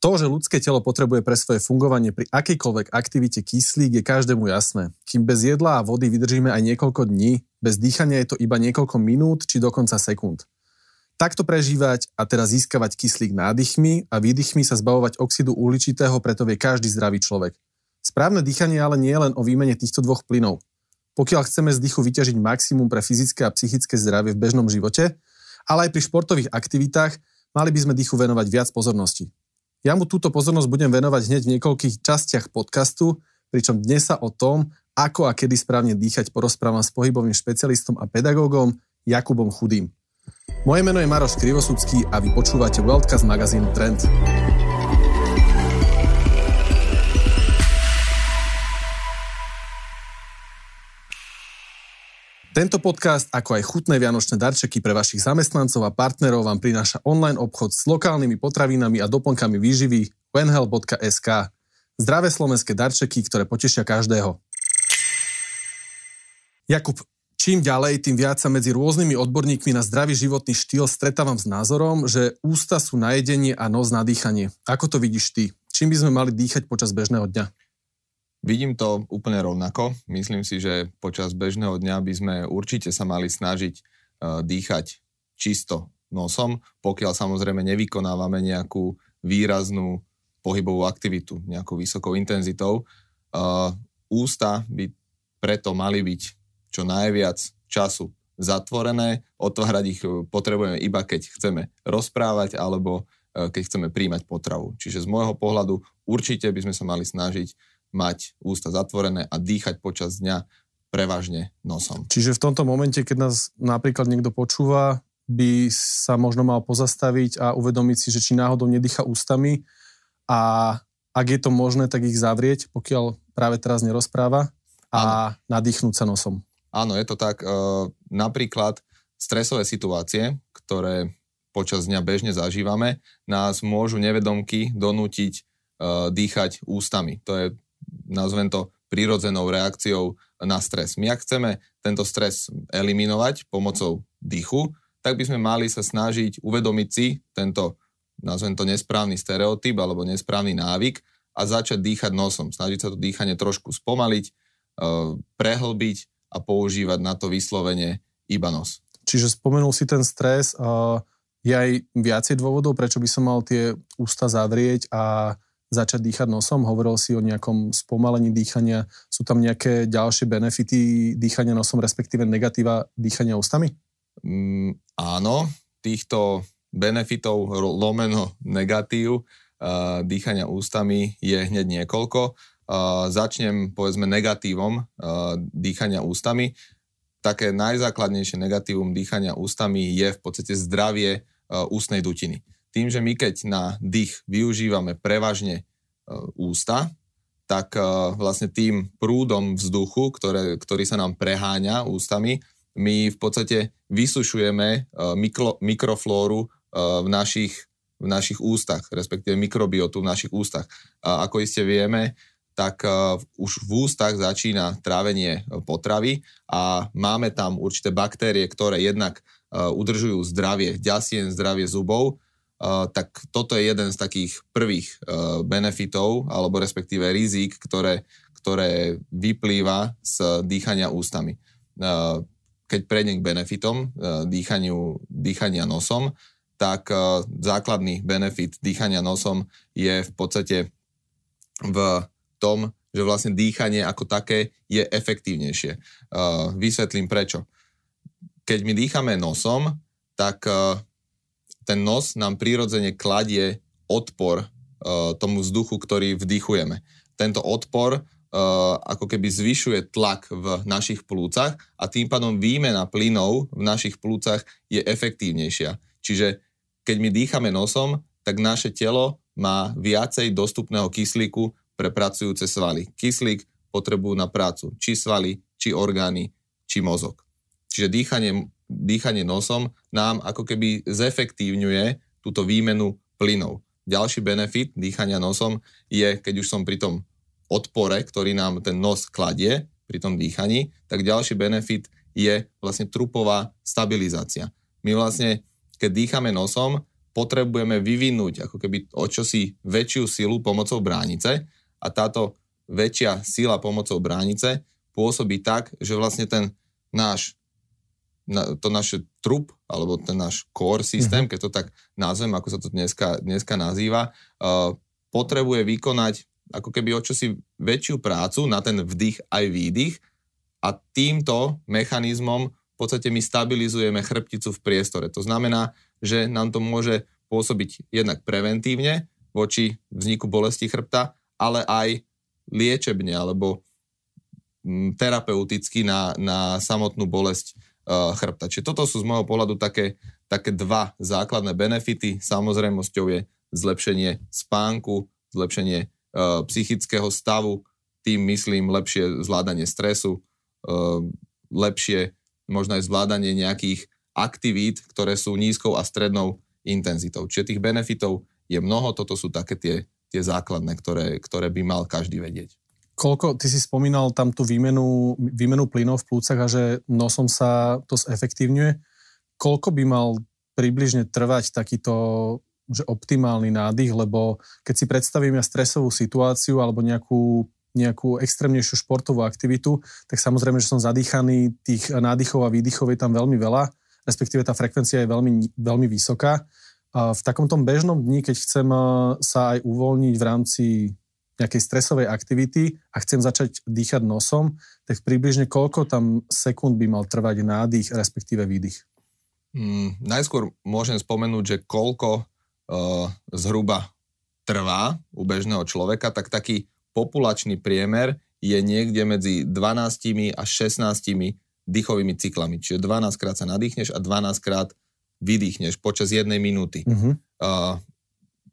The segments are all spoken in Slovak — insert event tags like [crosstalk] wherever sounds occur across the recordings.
To, že ľudské telo potrebuje pre svoje fungovanie pri akejkoľvek aktivite kyslík je každému jasné. Kým bez jedla a vody vydržíme aj niekoľko dní, bez dýchania je to iba niekoľko minút či dokonca sekúnd. Takto prežívať a teraz získavať kyslík nádychmi a výdychmi sa zbavovať oxidu uhličitého preto vie každý zdravý človek. Správne dýchanie ale nie je len o výmene týchto dvoch plynov. Pokiaľ chceme z dýchu vyťažiť maximum pre fyzické a psychické zdravie v bežnom živote, ale aj pri športových aktivitách, mali by sme dýchu venovať viac pozornosti. Ja mu túto pozornosť budem venovať hneď v niekoľkých častiach podcastu, pričom dnes sa o tom, ako a kedy správne dýchať porozprávam s pohybovým špecialistom a pedagógom Jakubom Chudým. Moje meno je Maroš Krivosudský a vy počúvate Worldcast magazínu Trend. Tento podcast, ako aj chutné vianočné darčeky pre vašich zamestnancov a partnerov vám prináša online obchod s lokálnymi potravinami a doplnkami výživy wenhel.sk. Zdravé slovenské darčeky, ktoré potešia každého. Jakub, čím ďalej, tým viac sa medzi rôznymi odborníkmi na zdravý životný štýl stretávam s názorom, že ústa sú na jedenie a nos na dýchanie. Ako to vidíš ty? Čím by sme mali dýchať počas bežného dňa? Vidím to úplne rovnako. Myslím si, že počas bežného dňa by sme určite sa mali snažiť uh, dýchať čisto nosom, pokiaľ samozrejme nevykonávame nejakú výraznú pohybovú aktivitu, nejakou vysokou intenzitou. Uh, ústa by preto mali byť čo najviac času zatvorené, otvárať ich potrebujeme iba keď chceme rozprávať alebo keď chceme príjmať potravu. Čiže z môjho pohľadu určite by sme sa mali snažiť mať ústa zatvorené a dýchať počas dňa prevažne nosom. Čiže v tomto momente, keď nás napríklad niekto počúva, by sa možno mal pozastaviť a uvedomiť si, že či náhodou nedýcha ústami a ak je to možné, tak ich zavrieť, pokiaľ práve teraz nerozpráva a ano. nadýchnúť sa nosom. Áno, je to tak. E, napríklad stresové situácie, ktoré počas dňa bežne zažívame, nás môžu nevedomky donútiť e, dýchať ústami. To je nazvem to, prírodzenou reakciou na stres. My ak chceme tento stres eliminovať pomocou dýchu, tak by sme mali sa snažiť uvedomiť si tento, nazvem to, nesprávny stereotyp alebo nesprávny návyk a začať dýchať nosom. Snažiť sa to dýchanie trošku spomaliť, e, prehlbiť a používať na to vyslovene iba nos. Čiže spomenul si ten stres. Je aj viacej dôvodov, prečo by som mal tie ústa zavrieť a začať dýchať nosom? Hovoril si o nejakom spomalení dýchania. Sú tam nejaké ďalšie benefity dýchania nosom, respektíve negatíva dýchania ústami? Mm, áno, týchto benefitov lomeno negatív uh, dýchania ústami je hneď niekoľko. Uh, začnem povedzme negatívom uh, dýchania ústami. Také najzákladnejšie negatívum dýchania ústami je v podstate zdravie ústnej dutiny tým, že my keď na dých využívame prevažne e, ústa, tak e, vlastne tým prúdom vzduchu, ktoré, ktorý sa nám preháňa ústami, my v podstate vysušujeme e, mikro, mikroflóru v našich, v našich ústach, respektíve mikrobiotu v našich ústach. A ako iste vieme, tak už v ústach začína trávenie potravy a máme tam určité baktérie, ktoré jednak udržujú zdravie ďasien, zdravie zubov, tak toto je jeden z takých prvých uh, benefitov, alebo respektíve rizik, ktoré, ktoré vyplýva z dýchania ústami. Uh, keď prejdem k benefitom dýchaniu, dýchania nosom, tak základný benefit dýchania nosom je v podstate v tom, že vlastne dýchanie ako také je efektívnejšie. Vysvetlím prečo. Keď my dýchame nosom, tak ten nos nám prirodzene kladie odpor uh, tomu vzduchu, ktorý vdychujeme. Tento odpor uh, ako keby zvyšuje tlak v našich plúcach a tým pádom výmena plynov v našich plúcach je efektívnejšia. Čiže keď my dýchame nosom, tak naše telo má viacej dostupného kyslíku pre pracujúce svaly. Kyslík potrebujú na prácu či svaly, či orgány, či mozog. Čiže dýchanie dýchanie nosom nám ako keby zefektívňuje túto výmenu plynov. Ďalší benefit dýchania nosom je, keď už som pri tom odpore, ktorý nám ten nos kladie pri tom dýchaní, tak ďalší benefit je vlastne trupová stabilizácia. My vlastne, keď dýchame nosom, potrebujeme vyvinúť ako keby o čosi väčšiu silu pomocou bránice a táto väčšia sila pomocou bránice pôsobí tak, že vlastne ten náš to naše trup, alebo ten náš core systém, mm-hmm. keď to tak nazvem, ako sa to dneska, dneska nazýva, uh, potrebuje vykonať ako keby o čosi väčšiu prácu na ten vdych aj výdych a týmto mechanizmom v podstate my stabilizujeme chrbticu v priestore. To znamená, že nám to môže pôsobiť jednak preventívne voči vzniku bolesti chrbta, ale aj liečebne alebo mm, terapeuticky na, na samotnú bolesť chrbta. Čiže toto sú z môjho pohľadu také, také dva základné benefity. Samozrejmosťou je zlepšenie spánku, zlepšenie uh, psychického stavu, tým myslím lepšie zvládanie stresu, uh, lepšie možno aj zvládanie nejakých aktivít, ktoré sú nízkou a strednou intenzitou. Čiže tých benefitov je mnoho, toto sú také tie tie základné, ktoré, ktoré by mal každý vedieť. Koľko, ty si spomínal tam tú výmenu, výmenu plynov v plúcach a že nosom sa to zefektívňuje. Koľko by mal približne trvať takýto že optimálny nádych, lebo keď si predstavím ja stresovú situáciu alebo nejakú, nejakú extrémnejšiu športovú aktivitu, tak samozrejme, že som zadýchaný, tých nádychov a výdychov je tam veľmi veľa, respektíve tá frekvencia je veľmi, veľmi vysoká v takom tom bežnom dni, keď chcem eh, sa aj uvoľniť v rámci nejakej stresovej aktivity a chcem začať dýchať nosom, tak približne koľko tam sekúnd by mal trvať nádych, respektíve výdych? Mm, najskôr môžem spomenúť, že koľko uh, zhruba trvá u bežného človeka, tak taký populačný priemer je niekde medzi 12 až 16 dýchovými cyklami. Čiže 12 krát sa nadýchneš a 12 krát vydýchneš počas jednej minúty. Uh-huh. Uh,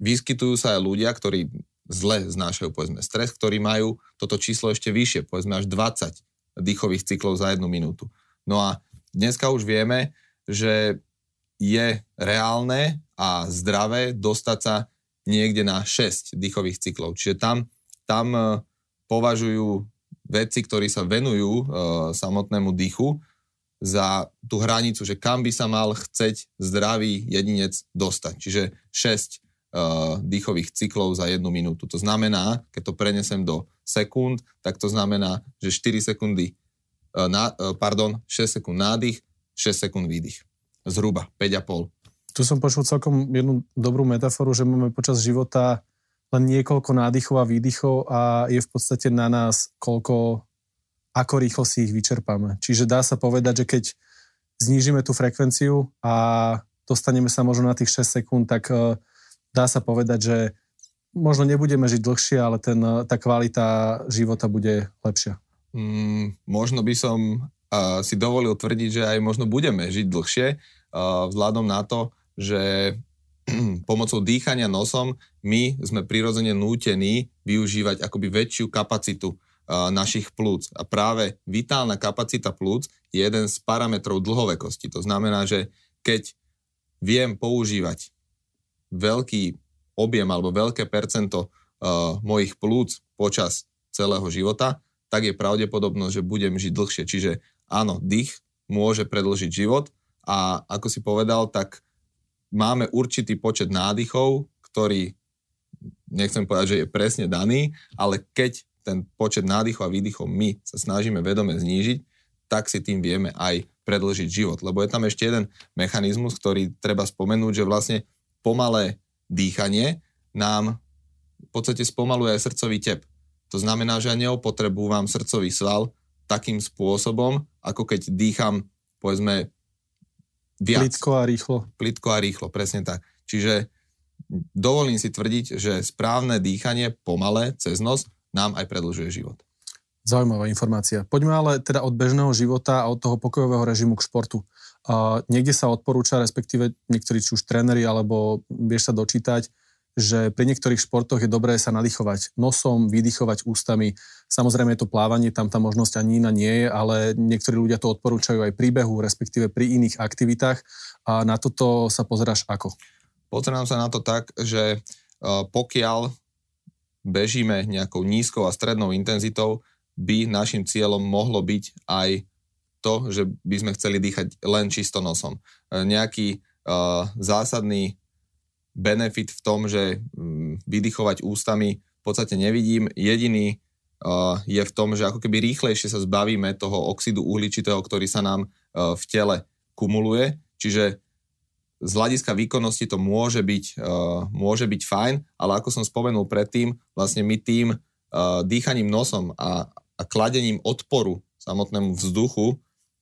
vyskytujú sa aj ľudia, ktorí zle znášajú povedzme stres, ktorí majú toto číslo ešte vyššie, povedzme až 20 dýchových cyklov za jednu minútu. No a dneska už vieme, že je reálne a zdravé dostať sa niekde na 6 dýchových cyklov. Čiže tam, tam uh, považujú vedci, ktorí sa venujú uh, samotnému dýchu, za tú hranicu, že kam by sa mal chceť zdravý jedinec dostať. Čiže 6 uh, dýchových cyklov za jednu minútu. To znamená, keď to prenesem do sekúnd, tak to znamená, že 4 sekundy, uh, na, uh, pardon, 6 sekúnd nádych, 6 sekúnd výdych. Zhruba 5,5. Tu som počul celkom jednu dobrú metaforu, že máme počas života len niekoľko nádychov a výdychov a je v podstate na nás, koľko ako rýchlo si ich vyčerpáme. Čiže dá sa povedať, že keď znížime tú frekvenciu a dostaneme sa možno na tých 6 sekúnd, tak uh, dá sa povedať, že možno nebudeme žiť dlhšie, ale ten, uh, tá kvalita života bude lepšia. Mm, možno by som uh, si dovolil tvrdiť, že aj možno budeme žiť dlhšie, uh, vzhľadom na to, že [clears throat] pomocou dýchania nosom my sme prirodzene nútení využívať akoby väčšiu kapacitu našich plúc. A práve vitálna kapacita plúc je jeden z parametrov dlhovekosti. To znamená, že keď viem používať veľký objem alebo veľké percento uh, mojich plúc počas celého života, tak je pravdepodobnosť, že budem žiť dlhšie. Čiže áno, dých môže predlžiť život a ako si povedal, tak máme určitý počet nádychov, ktorý nechcem povedať, že je presne daný, ale keď ten počet nádychov a výdychov my sa snažíme vedome znížiť, tak si tým vieme aj predlžiť život. Lebo je tam ešte jeden mechanizmus, ktorý treba spomenúť, že vlastne pomalé dýchanie nám v podstate spomaluje aj srdcový tep. To znamená, že ja neopotrebúvam srdcový sval takým spôsobom, ako keď dýcham, povedzme, viac. Plitko a rýchlo. Plitko a rýchlo, presne tak. Čiže dovolím si tvrdiť, že správne dýchanie pomalé cez nos nám aj predlžuje život. Zaujímavá informácia. Poďme ale teda od bežného života a od toho pokojového režimu k športu. Uh, niekde sa odporúča, respektíve niektorí či už tréneri, alebo vieš sa dočítať, že pri niektorých športoch je dobré sa nadýchovať nosom, vydychovať ústami. Samozrejme je to plávanie, tam tá možnosť ani iná nie je, ale niektorí ľudia to odporúčajú aj pri behu, respektíve pri iných aktivitách. A na toto sa pozeráš ako? Pozerám sa na to tak, že pokiaľ bežíme nejakou nízkou a strednou intenzitou, by našim cieľom mohlo byť aj to, že by sme chceli dýchať len čisto nosom. E, nejaký uh, zásadný benefit v tom, že mm, vydychovať ústami v podstate nevidím. Jediný uh, je v tom, že ako keby rýchlejšie sa zbavíme toho oxidu uhličitého, ktorý sa nám uh, v tele kumuluje. Čiže z hľadiska výkonnosti to môže byť, uh, môže byť fajn, ale ako som spomenul predtým, vlastne my tým uh, dýchaním nosom a, a kladením odporu samotnému vzduchu,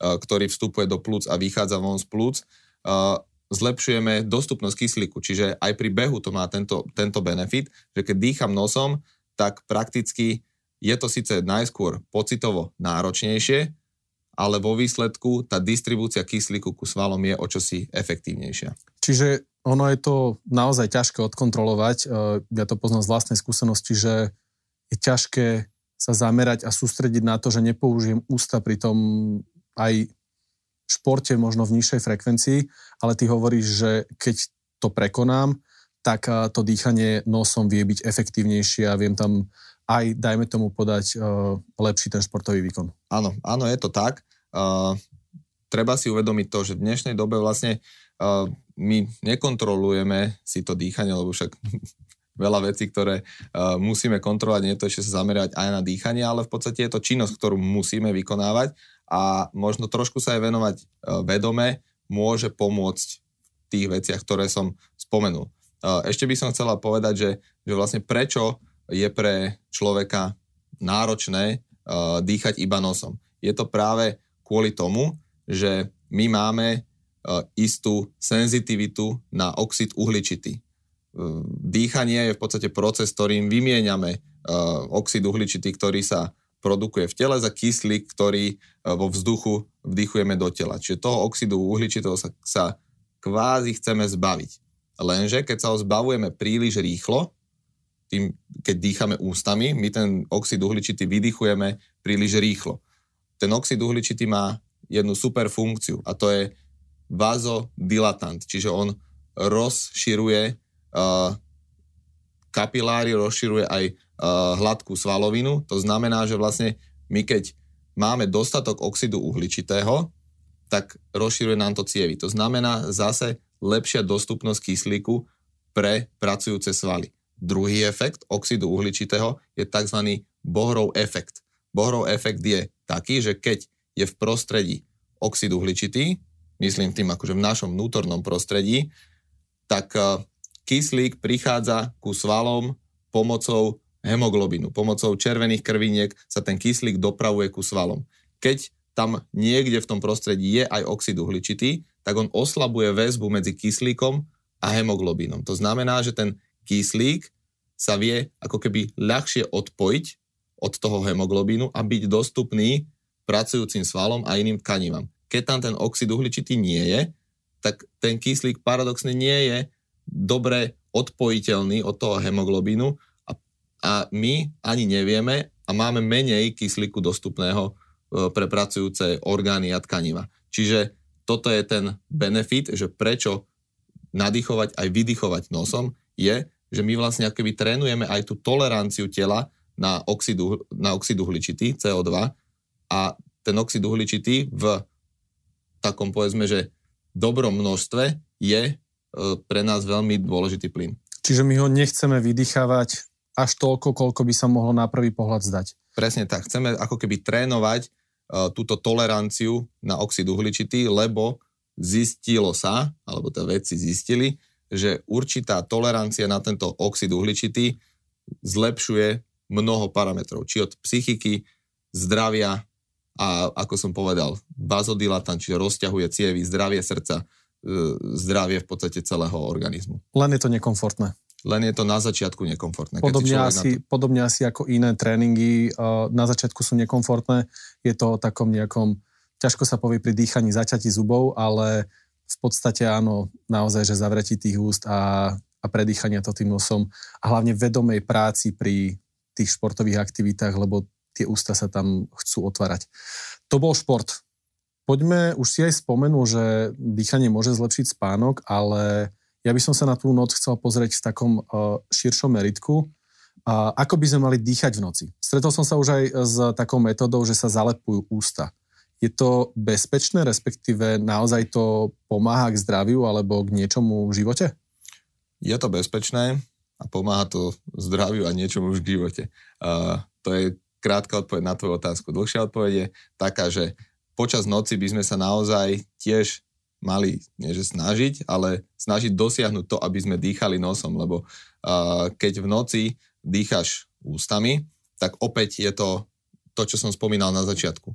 ktorý vstupuje do plúc a vychádza von z plúc, uh, zlepšujeme dostupnosť kyslíku. Čiže aj pri behu to má tento, tento benefit, že keď dýcham nosom, tak prakticky je to síce najskôr pocitovo náročnejšie, ale vo výsledku tá distribúcia kyslíku ku svalom je o čosi efektívnejšia. Čiže ono je to naozaj ťažké odkontrolovať. E, ja to poznám z vlastnej skúsenosti, že je ťažké sa zamerať a sústrediť na to, že nepoužijem ústa pri tom aj športe možno v nižšej frekvencii, ale ty hovoríš, že keď to prekonám, tak to dýchanie nosom vie byť efektívnejšie a viem tam aj, dajme tomu, podať uh, lepší ten športový výkon. Áno, áno, je to tak. Uh, treba si uvedomiť to, že v dnešnej dobe vlastne uh, my nekontrolujeme si to dýchanie, lebo však [laughs] veľa vecí, ktoré uh, musíme kontrolovať, nie je to ešte sa zamerať aj na dýchanie, ale v podstate je to činnosť, ktorú musíme vykonávať a možno trošku sa aj venovať e, vedome môže pomôcť v tých veciach, ktoré som spomenul. E, ešte by som chcela povedať, že, že vlastne prečo je pre človeka náročné e, dýchať iba nosom. Je to práve kvôli tomu, že my máme istú senzitivitu na oxid uhličitý. Dýchanie je v podstate proces, ktorým vymieňame oxid uhličitý, ktorý sa produkuje v tele za kyslík, ktorý e, vo vzduchu vdychujeme do tela. Čiže toho oxidu uhličitého sa, sa kvázi chceme zbaviť. Lenže keď sa ho zbavujeme príliš rýchlo, tým, keď dýchame ústami, my ten oxid uhličitý vydychujeme príliš rýchlo. Ten oxid uhličitý má jednu super funkciu a to je vazodilatant, čiže on rozširuje uh, kapiláry, rozširuje aj hladkú svalovinu. To znamená, že vlastne my keď máme dostatok oxidu uhličitého, tak rozširuje nám to cievy. To znamená zase lepšia dostupnosť kyslíku pre pracujúce svaly. Druhý efekt oxidu uhličitého je tzv. Bohrov efekt. Bohrov efekt je taký, že keď je v prostredí oxid uhličitý, myslím tým akože v našom vnútornom prostredí, tak uh, kyslík prichádza ku svalom pomocou hemoglobínu. Pomocou červených krviniek sa ten kyslík dopravuje ku svalom. Keď tam niekde v tom prostredí je aj oxid uhličitý, tak on oslabuje väzbu medzi kyslíkom a hemoglobínom. To znamená, že ten kyslík sa vie ako keby ľahšie odpojiť od toho hemoglobínu a byť dostupný pracujúcim svalom a iným tkanivám. Keď tam ten oxid uhličitý nie je, tak ten kyslík paradoxne nie je dobre odpojiteľný od toho hemoglobínu a, my ani nevieme a máme menej kyslíku dostupného e, pre pracujúce orgány a tkaniva. Čiže toto je ten benefit, že prečo nadýchovať aj vydychovať nosom, je, že my vlastne akoby trénujeme aj tú toleranciu tela na oxid, na oxid uhličitý, CO2, a ten oxid uhličitý v takom povedzme, že dobrom množstve je E, pre nás veľmi dôležitý plyn. Čiže my ho nechceme vydýchavať až toľko, koľko by sa mohlo na prvý pohľad zdať. Presne tak. Chceme ako keby trénovať uh, túto toleranciu na oxid uhličitý, lebo zistilo sa, alebo tie vedci zistili, že určitá tolerancia na tento oxid uhličitý zlepšuje mnoho parametrov, či od psychiky, zdravia a ako som povedal, bazodilatant, čiže rozťahuje cievy, zdravie srdca, E, zdravie v podstate celého organizmu. Len je to nekomfortné. Len je to na začiatku nekomfortné. Podobne asi, to... podobne asi ako iné tréningy. Na začiatku sú nekomfortné. Je to o takom nejakom, ťažko sa povie pri dýchaní zaťatí zubov, ale v podstate áno, naozaj, že zavretí tých úst a, a predýchania to tým nosom a hlavne vedomej práci pri tých športových aktivitách, lebo tie ústa sa tam chcú otvárať. To bol šport. Poďme, už si aj spomenul, že dýchanie môže zlepšiť spánok, ale ja by som sa na tú noc chcel pozrieť v takom uh, širšom meritku. Ako by sme mali dýchať v noci? Stretol som sa už aj s takou metodou, že sa zalepujú ústa. Je to bezpečné, respektíve naozaj to pomáha k zdraviu alebo k niečomu v živote? Je to bezpečné a pomáha to zdraviu a niečomu v živote. Uh, to je krátka odpoveď na tvoju otázku. Dlhšia odpoveď je taká, že počas noci by sme sa naozaj tiež mali, nie že snažiť, ale snažiť dosiahnuť to, aby sme dýchali nosom, lebo uh, keď v noci dýchaš ústami, tak opäť je to to, čo som spomínal na začiatku.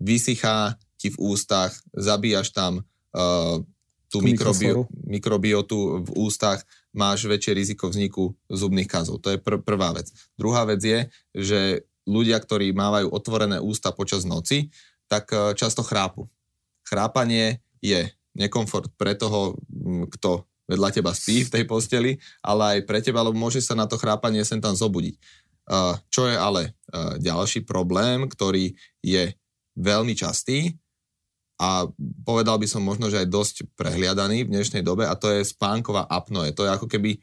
Vysychá ti v ústach, zabíjaš tam uh, tú mikrobio, mikrobiotu v ústach, máš väčšie riziko vzniku zubných kazov. To je pr- prvá vec. Druhá vec je, že ľudia, ktorí mávajú otvorené ústa počas noci, tak uh, často chrápu. Chrápanie je nekomfort pre toho, kto vedľa teba spí v tej posteli, ale aj pre teba, lebo môže sa na to chrápanie sem tam zobudiť. Čo je ale ďalší problém, ktorý je veľmi častý a povedal by som možno, že aj dosť prehliadaný v dnešnej dobe a to je spánková apnoe. To je ako keby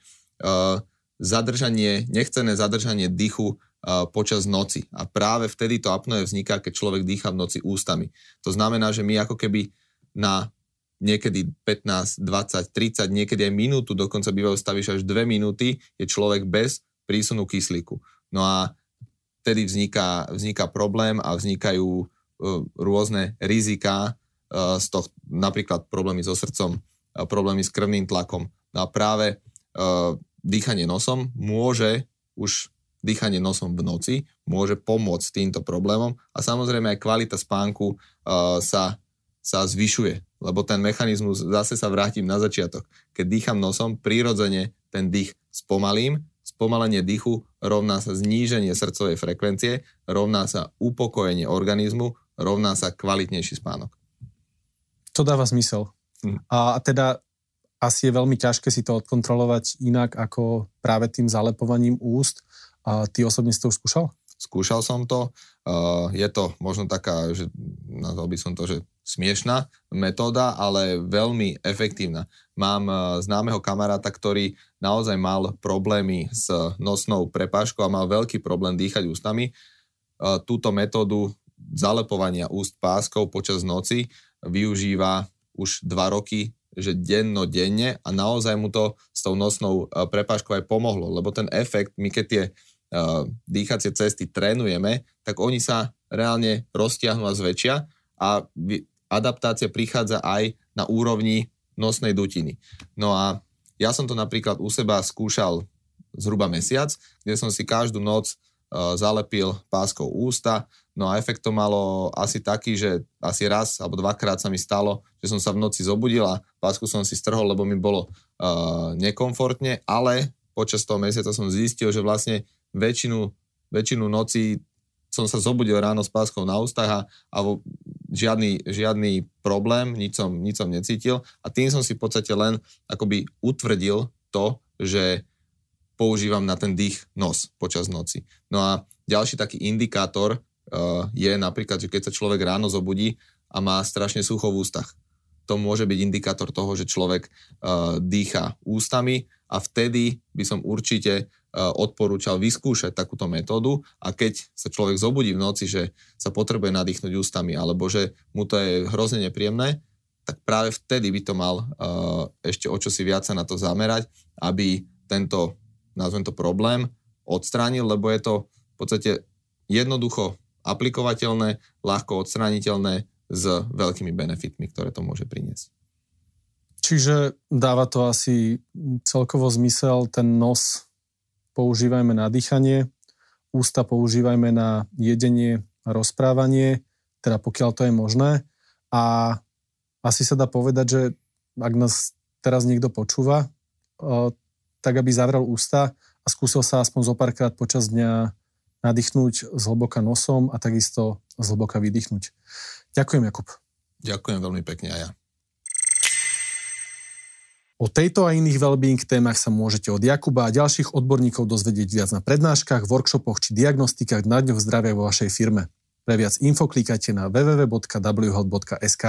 zadržanie, nechcené zadržanie dychu uh, počas noci. A práve vtedy to apnoe vzniká, keď človek dýcha v noci ústami. To znamená, že my ako keby na niekedy 15, 20, 30, niekedy aj minútu, dokonca bývajú stavíš až 2 minúty, je človek bez prísunu kyslíku. No a vtedy vzniká, vzniká problém a vznikajú uh, rôzne rizika uh, z toho, napríklad problémy so srdcom, uh, problémy s krvným tlakom. No a práve dýchanie nosom môže už dýchanie nosom v noci môže pomôcť týmto problémom a samozrejme aj kvalita spánku sa, sa zvyšuje, lebo ten mechanizmus, zase sa vrátim na začiatok. Keď dýcham nosom, prirodzene ten dých spomalím spomalenie dychu rovná sa zníženie srdcovej frekvencie, rovná sa upokojenie organizmu, rovná sa kvalitnejší spánok. To dáva zmysel. Hm. A teda asi je veľmi ťažké si to odkontrolovať inak ako práve tým zalepovaním úst. A ty osobne si to už skúšal? Skúšal som to. Uh, je to možno taká, že nazval by som to, že smiešná metóda, ale veľmi efektívna. Mám uh, známeho kamaráta, ktorý naozaj mal problémy s nosnou prepážkou a mal veľký problém dýchať ústami. Uh, túto metódu zalepovania úst páskou počas noci využíva už dva roky, že denno denne a naozaj mu to s tou nosnou prepážkou aj pomohlo, lebo ten efekt, my keď tie dýchacie cesty trénujeme, tak oni sa reálne roztiahnu a zväčšia a adaptácia prichádza aj na úrovni nosnej dutiny. No a ja som to napríklad u seba skúšal zhruba mesiac, kde som si každú noc uh, zalepil páskou ústa, no a efekt to malo asi taký, že asi raz alebo dvakrát sa mi stalo, že som sa v noci zobudil a pásku som si strhol, lebo mi bolo uh, nekomfortne, ale počas toho mesiaca som zistil, že vlastne väčšinu, väčšinu noci som sa zobudil ráno s páskou na ústach a, a žiadny, žiadny problém, nič som, nič som necítil a tým som si v podstate len akoby utvrdil to, že používam na ten dých nos počas noci. No a ďalší taký indikátor uh, je napríklad, že keď sa človek ráno zobudí a má strašne sucho v ústach. To môže byť indikátor toho, že človek uh, dýcha ústami a vtedy by som určite odporúčal vyskúšať takúto metódu a keď sa človek zobudí v noci, že sa potrebuje nadýchnuť ústami alebo že mu to je hrozne nepríjemné, tak práve vtedy by to mal uh, ešte o čosi viac sa na to zamerať, aby tento, nazvem to problém, odstránil, lebo je to v podstate jednoducho aplikovateľné, ľahko odstrániteľné s veľkými benefitmi, ktoré to môže priniesť. Čiže dáva to asi celkovo zmysel ten nos používajme na dýchanie, ústa používajme na jedenie a rozprávanie, teda pokiaľ to je možné. A asi sa dá povedať, že ak nás teraz niekto počúva, tak aby zavrel ústa a skúsil sa aspoň zo párkrát počas dňa nadýchnuť zhlboka nosom a takisto zhlboka vydýchnuť. Ďakujem, Jakub. Ďakujem veľmi pekne aj ja. O tejto a iných wellbeing témach sa môžete od Jakuba a ďalších odborníkov dozvedieť viac na prednáškach, workshopoch či diagnostikách na dňoch zdravia vo vašej firme. Pre viac info klikajte na www.whealth.sk.